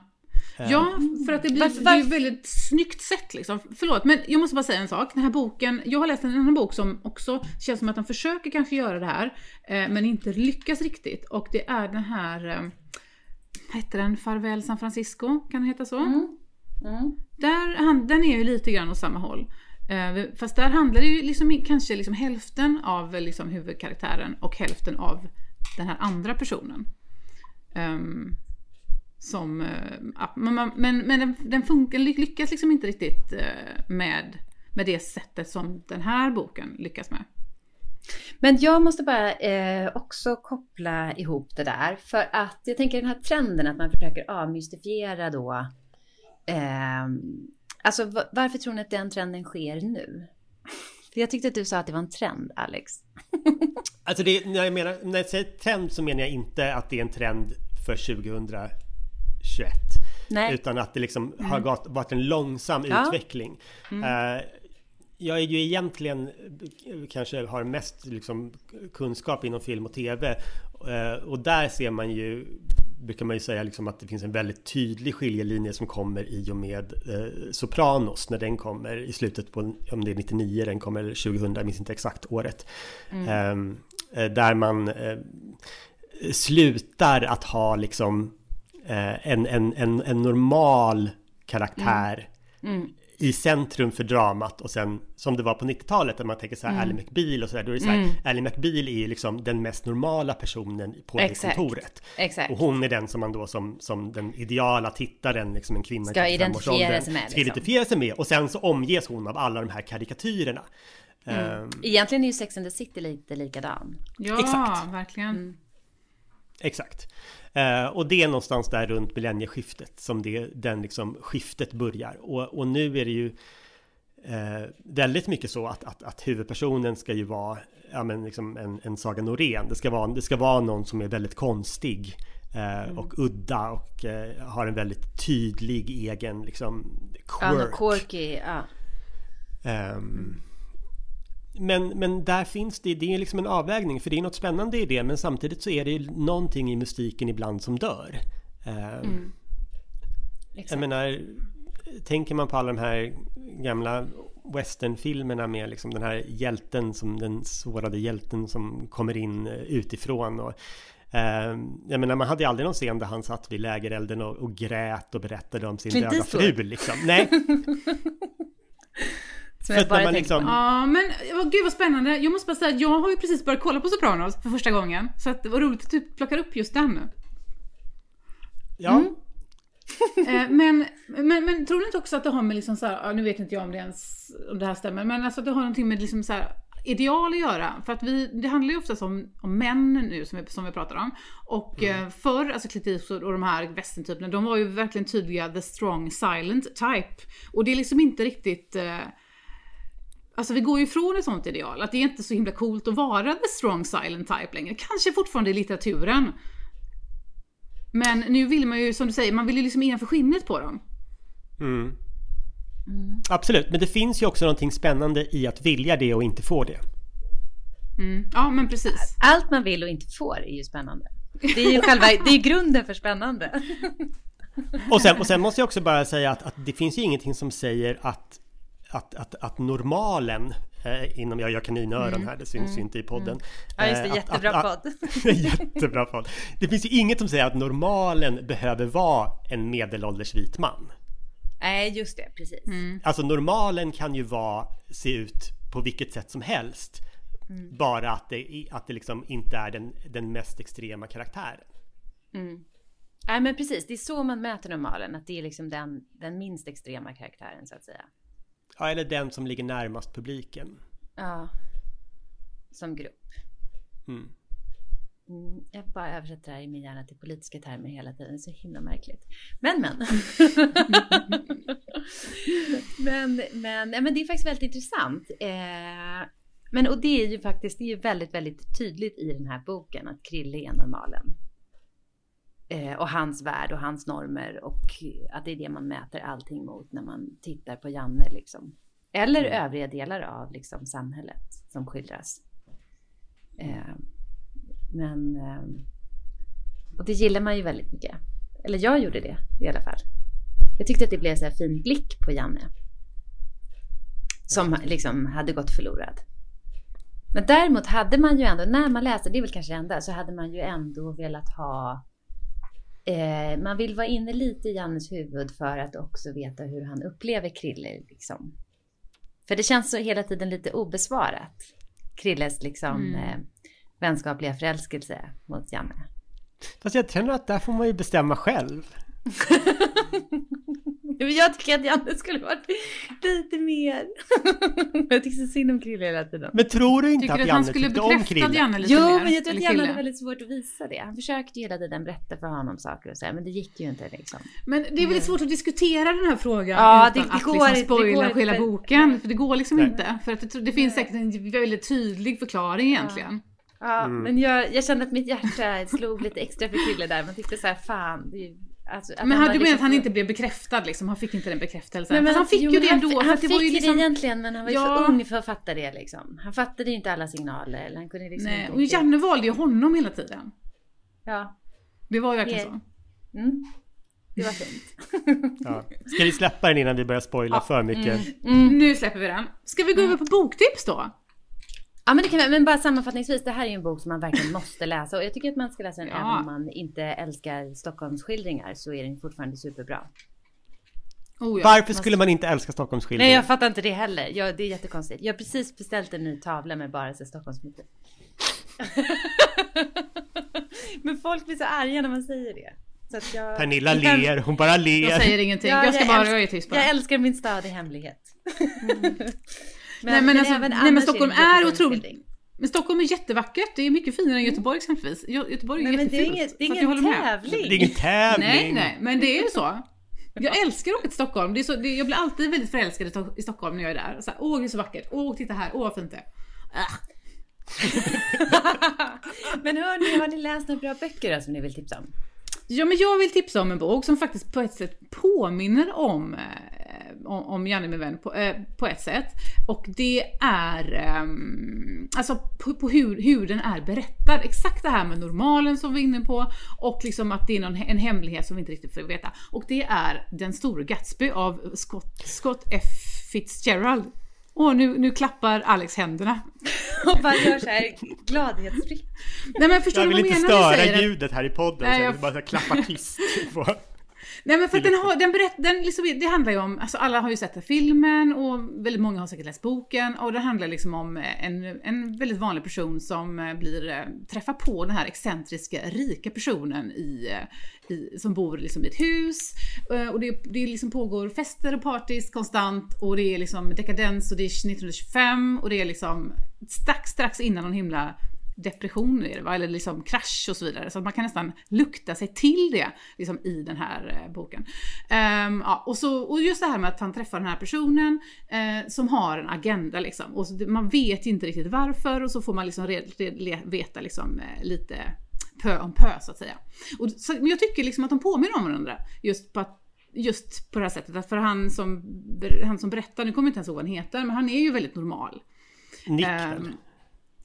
Eh. Ja, för att det blir, varför, varför? det är väldigt snyggt sätt liksom. Förlåt, men jag måste bara säga en sak. Den här boken, jag har läst en annan bok som också känns som att den försöker kanske göra det här, eh, men inte lyckas riktigt. Och det är den här, eh, hette den Farväl San Francisco? Kan den heta så? Mm. Mm. Där, han, den är ju lite grann åt samma håll. Eh, fast där handlar det ju liksom, kanske liksom hälften av liksom huvudkaraktären och hälften av den här andra personen. Um, som, ja, men, men, men den, funkar, lyckas liksom inte riktigt uh, med, med det sättet som den här boken lyckas med. Men jag måste bara eh, också koppla ihop det där. För att jag tänker den här trenden att man försöker avmystifiera då eh, Alltså varför tror ni att den trenden sker nu? För jag tyckte att du sa att det var en trend, Alex. alltså det, när, jag menar, när jag säger trend så menar jag inte att det är en trend för 2021. Nej. Utan att det liksom mm. har gått, varit en långsam ja. utveckling. Mm. Uh, jag är ju egentligen kanske har mest liksom kunskap inom film och tv. Uh, och där ser man ju brukar man ju säga liksom att det finns en väldigt tydlig skiljelinje som kommer i och med eh, Sopranos när den kommer i slutet på, om det är 99, den kommer 2000, jag minns inte exakt året. Mm. Ehm, eh, där man eh, slutar att ha liksom eh, en, en, en, en normal karaktär mm. Mm. i centrum för dramat och sen som det var på 90-talet när man tänker så här mm. Ally McBeal och så där, då är det så här, mm. Ally McBeal är ju liksom den mest normala personen på Exakt. det kontoret. Exakt. Och hon är den som man då som, som den ideala tittaren, liksom en kvinna Ska identifiera sig med. Ska liksom. identifiera sig med och sen så omges hon av alla de här karikatyrerna. Mm. Um, Egentligen är ju Sex and the City lite likadan. Ja, Exakt. verkligen. Mm. Exakt. Uh, och det är någonstans där runt millennieskiftet som det, den liksom skiftet börjar. Och, och nu är det ju uh, väldigt mycket så att, att, att, huvudpersonen ska ju vara ja, men liksom en, en Saga Norén. Det ska, vara, det ska vara någon som är väldigt konstig uh, mm. och udda och har en väldigt tydlig egen liksom quirk. Ja, quirky, ja. Um, men, men där finns det, det är liksom en avvägning för det är något spännande i det men samtidigt så är det någonting i mystiken ibland som dör. Eh, mm. Jag menar, tänker man på alla de här gamla westernfilmerna med liksom den här hjälten som den sårade hjälten som kommer in utifrån och eh, jag menar man hade ju aldrig någon scen där han satt vid lägerelden och, och grät och berättade om sin Clint döda fru liksom. Nej. Som jag bara man liksom... Ja, men gud vad spännande. Jag måste bara säga, jag har ju precis börjat kolla på Sopranos för första gången. Så att det var roligt att du plockar upp just den. Ja. Mm. Eh, men, men, men tror du inte också att det har med liksom så här, nu vet inte jag om det ens, om det här stämmer, men alltså att det har någonting med liksom så här, ideal att göra. För att vi, det handlar ju oftast om, om män nu som vi, som vi pratar om. Och mm. eh, förr, alltså Clint Eastwood och de här västerntyperna, de var ju verkligen tydliga the strong silent type. Och det är liksom inte riktigt eh, Alltså vi går ju ifrån ett sånt ideal, att det är inte så himla coolt att vara the strong silent type längre. Kanske fortfarande i litteraturen. Men nu vill man ju, som du säger, man vill ju liksom innanför skinnet på dem. Mm. Mm. Absolut, men det finns ju också någonting spännande i att vilja det och inte få det. Mm. Ja, men precis. Allt man vill och inte får är ju spännande. Det är ju själva, det är grunden för spännande. Och sen, och sen måste jag också bara säga att, att det finns ju ingenting som säger att att, att, att normalen eh, inom, jag gör kaninöron mm. här, det syns mm. ju inte i podden. Mm. Ja just det, eh, jättebra att, podd. jättebra podd. Det finns ju inget som säger att normalen behöver vara en medelålders vit man. Nej, just det, precis. Mm. Alltså normalen kan ju vara, se ut på vilket sätt som helst. Mm. Bara att det, att det liksom inte är den, den mest extrema karaktären. Mm. Nej men precis, det är så man mäter normalen, att det är liksom den, den minst extrema karaktären så att säga. Ja, eller den som ligger närmast publiken. Ja. Som grupp. Mm. Mm, jag bara översätter det här i min hjärna till politiska termer hela tiden. Det är så himla märkligt. Men men. men, men, men det är faktiskt väldigt intressant. Eh, men och det är ju faktiskt, det är ju väldigt, väldigt tydligt i den här boken att Krille är normalen. Eh, och hans värld och hans normer och att det är det man mäter allting mot när man tittar på Janne liksom. Eller mm. övriga delar av liksom, samhället som skildras. Eh, men... Eh, och det gillar man ju väldigt mycket. Eller jag gjorde det i alla fall. Jag tyckte att det blev så här fin blick på Janne. Som liksom hade gått förlorad. Men däremot hade man ju ändå, när man läste, det är väl kanske det enda, så hade man ju ändå velat ha Eh, man vill vara inne lite i Jannes huvud för att också veta hur han upplever Krille. Liksom. För det känns så hela tiden lite obesvarat. Krilles liksom mm. eh, vänskapliga förälskelse mot Janne. Fast jag känner att där får man ju bestämma själv. Jag tycker att Janne skulle varit lite mer. jag tycker så synd om Krille hela tiden. Men tror du inte tycker att, att Janne tyckte om Krille? Janne lite jo, mer, men jag tror att Janne hade väldigt svårt att visa det. Han försökte hela tiden berätta för honom saker och så, men det gick ju inte liksom. Men det är väldigt svårt att diskutera den här frågan ja, utan det, det att går, liksom spoila hela för... boken. För det går liksom Nej. inte. För att det, det finns säkert en väldigt tydlig förklaring egentligen. Ja, ja mm. men jag, jag kände att mitt hjärta slog lite extra för Krille där. Man tyckte så här, fan, det är Alltså, men han, du menar liksom... att han inte blev bekräftad liksom? Han fick inte den bekräftelsen? Men, men han fick jo, ju det ändå. Han, han fick det, ju liksom... det egentligen men han var ju ja. för ung för att fatta det liksom. Han fattade ju inte alla signaler. Eller han kunde liksom Nej, inte och Janne valde ju honom hela tiden. Ja. Det var ju verkligen så. Mm. Det var fint. ja. Ska vi släppa den innan vi börjar spoila ja. för mycket? Mm. Mm. Nu släpper vi den. Ska vi gå mm. över på boktips då? Ja men det kan men bara sammanfattningsvis, det här är ju en bok som man verkligen måste läsa och jag tycker att man ska läsa den ja. även om man inte älskar Stockholmsskildringar så är den fortfarande superbra. Oh ja. Varför skulle man inte älska Stockholmsskildringen? Nej, jag fattar inte det heller. Ja, det är jättekonstigt. Jag har precis beställt en ny tavla med bara Stockholmsmotiv. Men folk blir så arga när man säger det. Så att jag... Pernilla ler, hon bara Jag ler. säger ingenting. Ja, jag ska bara, älsk- jag är tyst bara. Jag älskar min stad i hemlighet. Nej men, alltså, även nej, men Stockholm är jättebra otroligt. Men Stockholm är jättevackert. Det är mycket finare än Göteborg exempelvis. Gö- Göteborg är Nej, men det är jättefult. inget, det är ingen tävling. Det är ingen tävling. Nej, nej, men det är ju så. Jag älskar att åka till Stockholm. Det är så, det, jag blir alltid väldigt förälskad i Sto- i Stockholm när jag är där. Så här, Åh, det är så vackert. Åh, titta här. Åh, vad fint det är. Men hörni, har ni läst några bra böcker då, som ni vill tipsa om? Ja, men jag vill tipsa om en bok som faktiskt på ett sätt påminner om, eh, om, om Janne med vän på, eh, på ett sätt. Och det är ehm, alltså på, på hur, hur den är berättad. Exakt det här med normalen som vi är inne på och liksom att det är någon, en hemlighet som vi inte riktigt får veta. Och det är Den store Gatsby av Scott, Scott F. Fitzgerald. Och nu, nu klappar Alex händerna. Och bara gör så här gladhetsfritt. Nej men förstår Jag du vill vad jag inte menar jag störa säger att- ljudet här i podden, Nej, så jag vill bara så här klappa tyst. Nej men för att den, har, den, berätt, den liksom, det handlar ju om, alltså alla har ju sett den filmen och väldigt många har säkert läst boken och det handlar liksom om en, en väldigt vanlig person som eh, blir, eh, träffar på den här excentriska rika personen i, eh, i, som bor liksom i ett hus Eh, och det, det liksom pågår fester och partys konstant och det är liksom dekadens och det är 1925 och det är liksom strax, strax innan någon himla depression är det, va? eller liksom krasch och så vidare. Så att man kan nästan lukta sig till det liksom, i den här eh, boken. Ehm, ja, och, så, och just det här med att han träffar den här personen eh, som har en agenda. Liksom. Och så, man vet inte riktigt varför och så får man liksom red, red, veta liksom, eh, lite pö om pö så att säga. Och, så, men jag tycker liksom att de påminner om varandra just på att Just på det här sättet, att för han som, han som berättar, nu kommer jag inte ens ihåg vad han heter, men han är ju väldigt normal. Nick väl?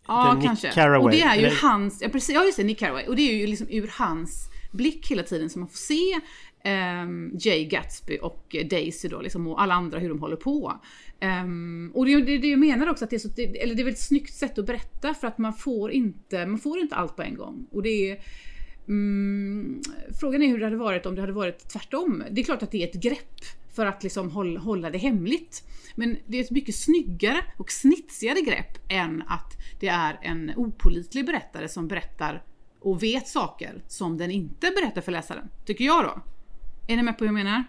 Ja, Nick kanske. Carraway, och det är ju eller? hans, ja precis, ja just det, Nick Carraway. Och det är ju liksom ur hans blick hela tiden som man får se ehm, Jay Gatsby och Daisy då, liksom, och alla andra hur de håller på. Ehm, och det, det, det jag menar också att det är så, det, eller det är ett snyggt sätt att berätta för att man får inte, man får inte allt på en gång. Och det är Mm, frågan är hur det hade varit om det hade varit tvärtom. Det är klart att det är ett grepp för att liksom hålla, hålla det hemligt. Men det är ett mycket snyggare och snitsigare grepp än att det är en opolitlig berättare som berättar och vet saker som den inte berättar för läsaren. Tycker jag då. Är ni med på vad jag menar?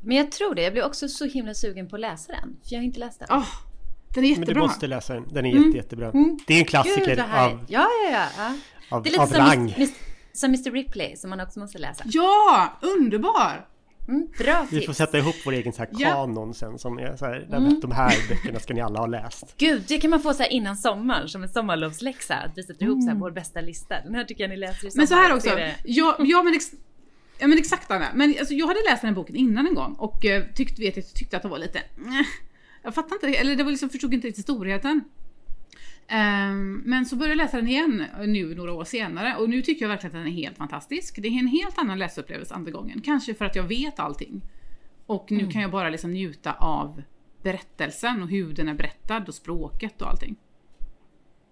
Men jag tror det. Jag blir också så himla sugen på att läsa den. För jag har inte läst den. Åh, den är Men du jättebra. måste läsa den, den är jätte, jättebra. Det är en klassiker Gud av, Ja, ja, ja. ja. av, Det är lite av som, rang. Mis- som Mr Ripley som man också måste läsa. Ja, underbar! Mm, bra Vi tips. får sätta ihop vår egen så här Ja. kanon sen som är så här, Mm. de här böckerna ska ni alla ha läst. Gud, det kan man få så här innan sommaren som en sommarlovsläxa. Att vi sätter ihop Mm. så här vår bästa lista. Den här tycker jag ni läser i sommar. Men så här också. är det- Ja, ja, men, ex, ja men exakt Anna. Men alltså, jag hade läst den här boken innan en gång och eh, tyckte, vet, jag tyckte att det var lite... eh, jag fattar inte, eller det var liksom, förstod inte riktigt storheten. Ehm, men så började jag läsa den igen nu några år senare och nu tycker jag verkligen att den är helt fantastisk. Det är en helt annan läsupplevelse andra gången. Kanske för att jag vet allting. Och nu kan jag bara liksom njuta av berättelsen och hur den är berättad och språket och allting.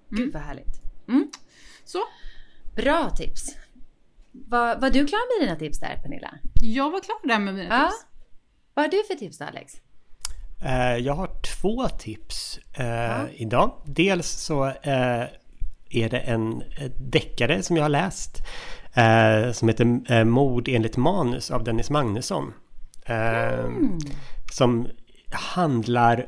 Gud vad härligt. Så, Bra tips. Var, var du klar med dina tips där Pernilla? jag var klar där med mina Ja. tips. Vad har du för tips då Alex? Eh, Jag har två tips eh, idag. Dels så eh, är det en deckare som jag har läst som heter Mord enligt manus av Dennis Magnusson. Eh, Som handlar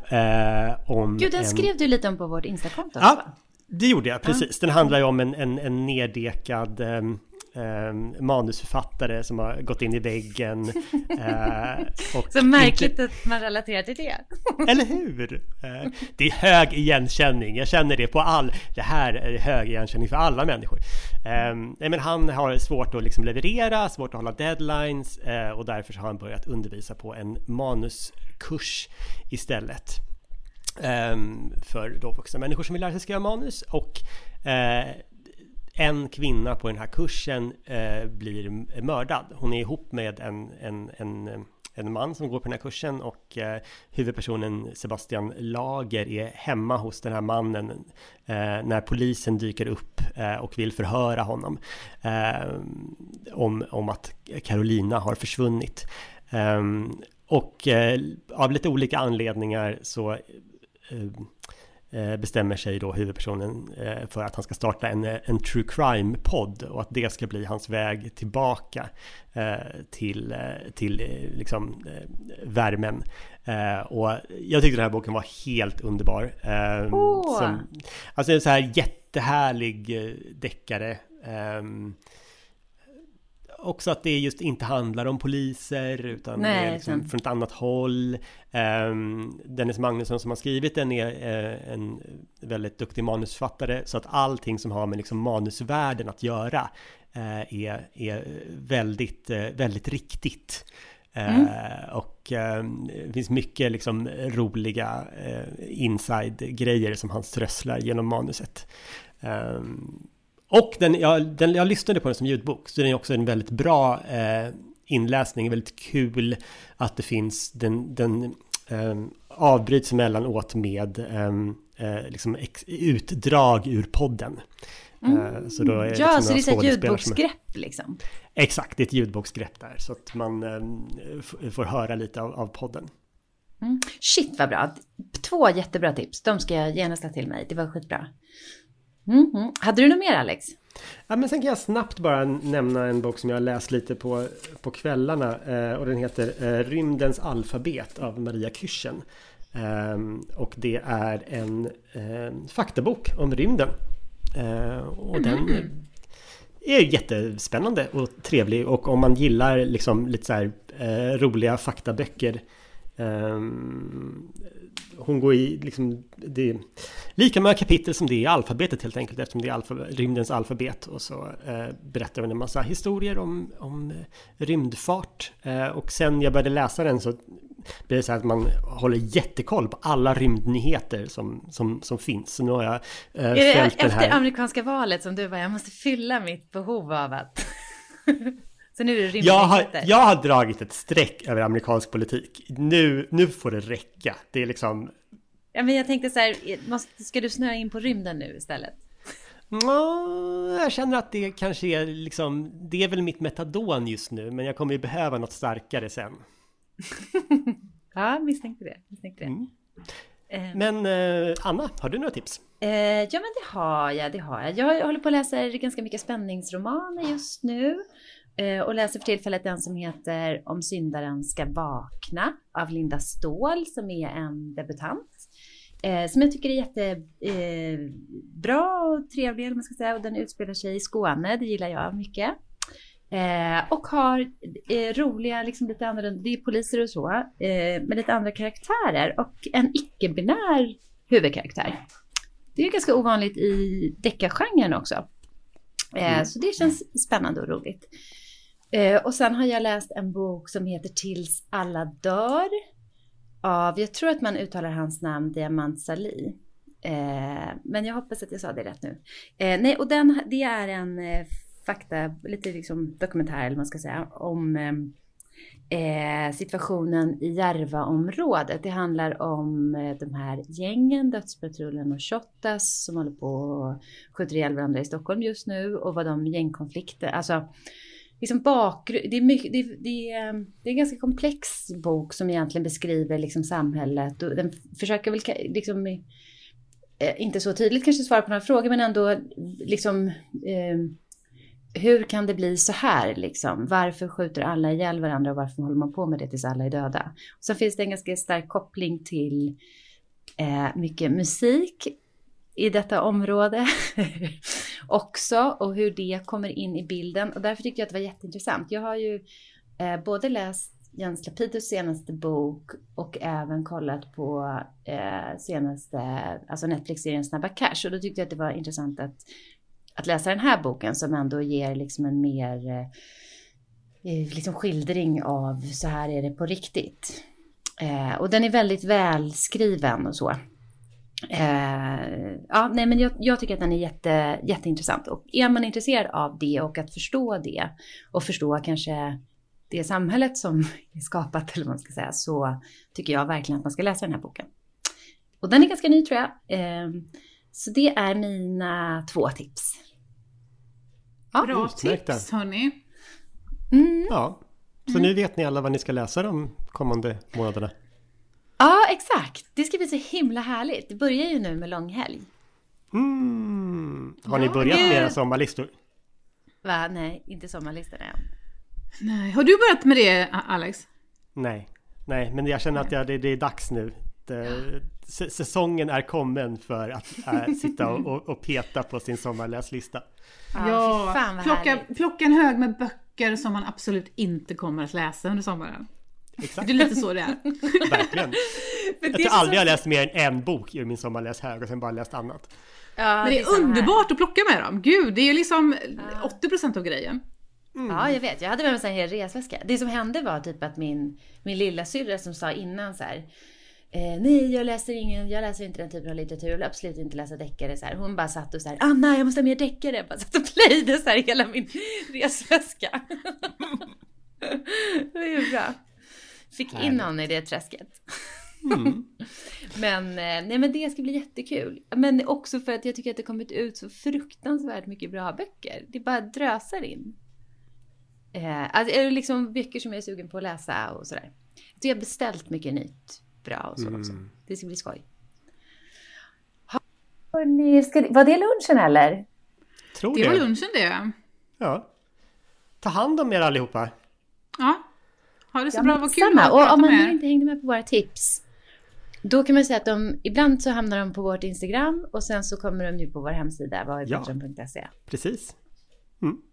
om... Gud, den en- skrev du lite om på vårt Instakonto Ja, va? det gjorde jag precis. Den handlar ju om en, en, en neddekad ehm, manusförfattare som har gått in i väggen. eh, och Så märkligt att man relaterar till det. Inte, eller hur? Eh, det är hög igenkänning. Jag känner det på all... Det här är hög igenkänning för alla människor. Nej, men han har svårt att liksom leverera, svårt att hålla deadlines eh, och därför har han börjat undervisa på en manuskurs istället. Ehm, för då vuxna människor som vill lära sig skriva manus och eh, en kvinna på den här kursen eh, blir mördad. Hon är ihop med en, en, en, eh, en man som går på den här kursen och eh, huvudpersonen Sebastian Lager är hemma hos den här mannen eh, när polisen dyker upp eh, och vill förhöra honom eh, om, om att Carolina har försvunnit. Och av lite olika anledningar så bestämmer sig då huvudpersonen för att han ska starta en, en true crime-podd och att det ska bli hans väg tillbaka till, till liksom värmen. Och jag tyckte den här boken var helt underbar. Oh. Som, alltså en så här jättehärlig deckare också att det just inte handlar om poliser utan Nej, är liksom från ett annat håll. Um, Dennis Magnusson som har skrivit den är uh, en väldigt duktig manusförfattare så att allting som har med liksom manusvärlden att göra uh, är, är väldigt, uh, väldigt riktigt. Mm. och det finns mycket liksom roliga inside-grejer som han strösslar genom manuset. Um, och den, jag, den, jag lyssnade på den som ljudbok, så den är också en väldigt bra eh, inläsning, väldigt kul att det finns, den, den eh, avbryts emellanåt med ehm, eh, liksom ex, utdrag ur podden. Mm. Eh, så då är ja, liksom så det är ett ljudboksgrepp liksom? Exakt, det är ett ljudboksgrepp där, så att man eh, får höra lite av, av podden. Mm. Shit vad bra! Två jättebra tips, de ska jag genast ta till mig, det var skitbra. Mm -hmm. Hade du något mer Alex? Ja, men sen kan jag snabbt bara nämna en bok som jag har läst lite på, på kvällarna eh, och den heter eh, Rymdens alfabet av Maria Kyrchen. Eh, och det är en eh, faktabok om rymden. Eh, och mm den är jättespännande och trevlig och om man gillar liksom lite så här eh, roliga faktaböcker hon går i liksom, det är lika många kapitel som det är i alfabetet helt enkelt eftersom det är alfa, rymdens alfabet och så eh, berättar hon en massa historier om, om rymdfart eh, och sen jag började läsa den så blir det så att man håller jättekoll på alla rymdnyheter som, som, som finns. Så nu har jag eh, är det efter här... amerikanska valet som du bara, jag måste fylla mitt behov av att Så nu är det jag har, jag har dragit ett streck över amerikansk politik. Nu, nu får det räcka. Det är liksom... Ja, men jag tänkte så här, måste, ska du snöa in på rymden nu istället? jag känner att det kanske är liksom, det är väl mitt metadon just nu, men jag kommer ju behöva något starkare sen. ja, misstänkte det. Misstänkte det. Mm. Eh. Men eh, Anna, har du några tips? Eh, ja, men det har jag. Det har jag. Jag håller på att läsa ganska mycket spänningsromaner just nu. Eh, och läser för tillfället den som heter Om syndaren ska vakna av Linda Ståhl som är en debutant. Eh, som jag tycker är jättebra eh, och trevlig, eller man ska säga. Och den utspelar sig i Skåne, det gillar jag mycket. Eh, och har eh, roliga, liksom lite annorlunda, det är poliser och så, eh, med lite andra karaktärer och en icke-binär huvudkaraktär. Det är ganska ovanligt i deckargenren också. Mm. Så det känns spännande och roligt. Eh, och sen har jag läst en bok som heter Tills alla dör. Av, jag tror att man uttalar hans namn Diamant Sali. Eh, men jag hoppas att jag sa det rätt nu. Eh, nej, och den, det är en eh, fakta, lite liksom dokumentär eller vad man ska säga, om eh, eh situationen i Järvaområdet. Det handlar om eh, de här gängen, Dödspatrullen och Shottaz som håller på och skjuter ihjäl varandra i Stockholm just nu och vad de gängkonflikter, alltså liksom bakgrund, det är, mycket, det, det, är, det är en ganska komplex bok som egentligen beskriver liksom samhället och den försöker väl liksom eh, inte så tydligt kanske svara på några frågor men ändå liksom eh, hur kan det bli så här liksom? Varför skjuter alla ihjäl varandra och varför håller man på med det tills alla är döda? Och sen finns det en ganska stark koppling till eh, mycket musik i detta område också och hur det kommer in i bilden. Och därför tycker jag att det var jätteintressant. Jag har ju eh, både läst Jens Lapidus senaste bok och även kollat på eh, senaste, alltså Netflix-serien Snabba Cash. Och då tyckte jag att det var intressant att, att läsa den här boken som ändå ger liksom en mer eh, eh liksom skildring av så här är det på riktigt. Eh, och den är väldigt välskriven och så. Eh, ja, nej, men jag, jag, tycker att den är jätte, jätteintressant. Och är man intresserad av det och att förstå det och förstå kanske det samhället som är skapat, eller vad man ska säga, så tycker jag verkligen att man ska läsa den här boken. Och den är ganska ny tror jag. Eh, så det är mina två tips. Ja. Bra tips hörni. Mm. Ja, så nu vet ni alla vad ni ska läsa de kommande månaderna? Ja, exakt. Det ska bli så himla härligt. Det börjar ju nu med långhelg. Mm. Har ni Ja, börjat det- med era sommarlistor? Va? Nej, inte sommarlistorna än. Nej. Har du börjat med det Alex? Nej, nej, men jag känner att jag, det, det är dags nu. Det, säsongen är kommen för att äh, sitta och, och, och peta på sin sommarläslista. Ja, fy fan vad plocka, plocka en hög med böcker som man absolut inte kommer att läsa under sommaren. Exakt, Det är lite så det är. verkligen. Jag tror aldrig jag har läst mer än en bok ur min sommarläshög och sen bara läst annat. Ja, Men det är samma här. underbart att plocka med dem. Gud, det är ju liksom 80% av grejen. Ja, jag vet. Jag hade med mig en hel resväska. Det som hände var typ att min, min lilla syrra som sa innan så här. Eh, nej, jag läser ingen, jag läser inte den typen av litteratur. Jag vill absolut inte läsa deckare. Så här. Hon bara satt och så här, Anna, jag måste ha mer deckare. Bara satt och plöjde så här hela min resväska. det är ju bra. Fick in någon i det träsket. men, eh, nej, men det ska bli jättekul. Men också för att jag tycker att det kommit ut så fruktansvärt mycket bra böcker. Det bara drösar in. Eh, alltså, är det liksom böcker som jag är sugen på att läsa och sådär. Så jag har beställt mycket nytt bra och så också. Det ska bli skoj. Hörrni, ska, var det lunchen eller? Tror Det var det. lunchen det. Ja. Ta hand om er allihopa. Ja. Ha det så Ja, bra, vad kul att Och om man med inte hängde med på våra tips. Då kan man säga att de, ibland så hamnar de på vårt Instagram och sen så kommer de ju på vår hemsida, vavipratar.se. Precis.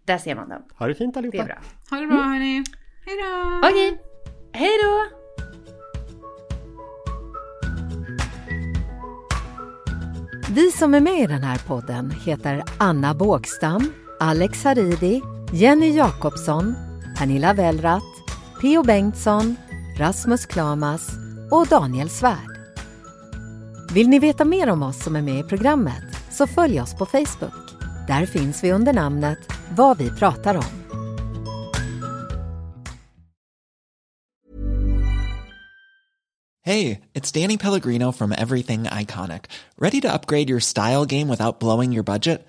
Där ser man dem. Ha det fint Det allihopa. är bra. Ha det bra hörni. Hej då! Okej, hej då! Vi som är med i den här podden heter Anna Bågstam, Alex Haridi, Jenny Jakobsson, Pernilla Wellratt, P.O. Bengtsson, Rasmus Klamas och Daniel Svärd. Vill ni veta mer om oss som är med i programmet så följ oss på Facebook. Där finns vi under namnet Vad vi pratar om. Hey, it's Danny Pellegrino from Everything Iconic. Ready to upgrade your style game without blowing your budget?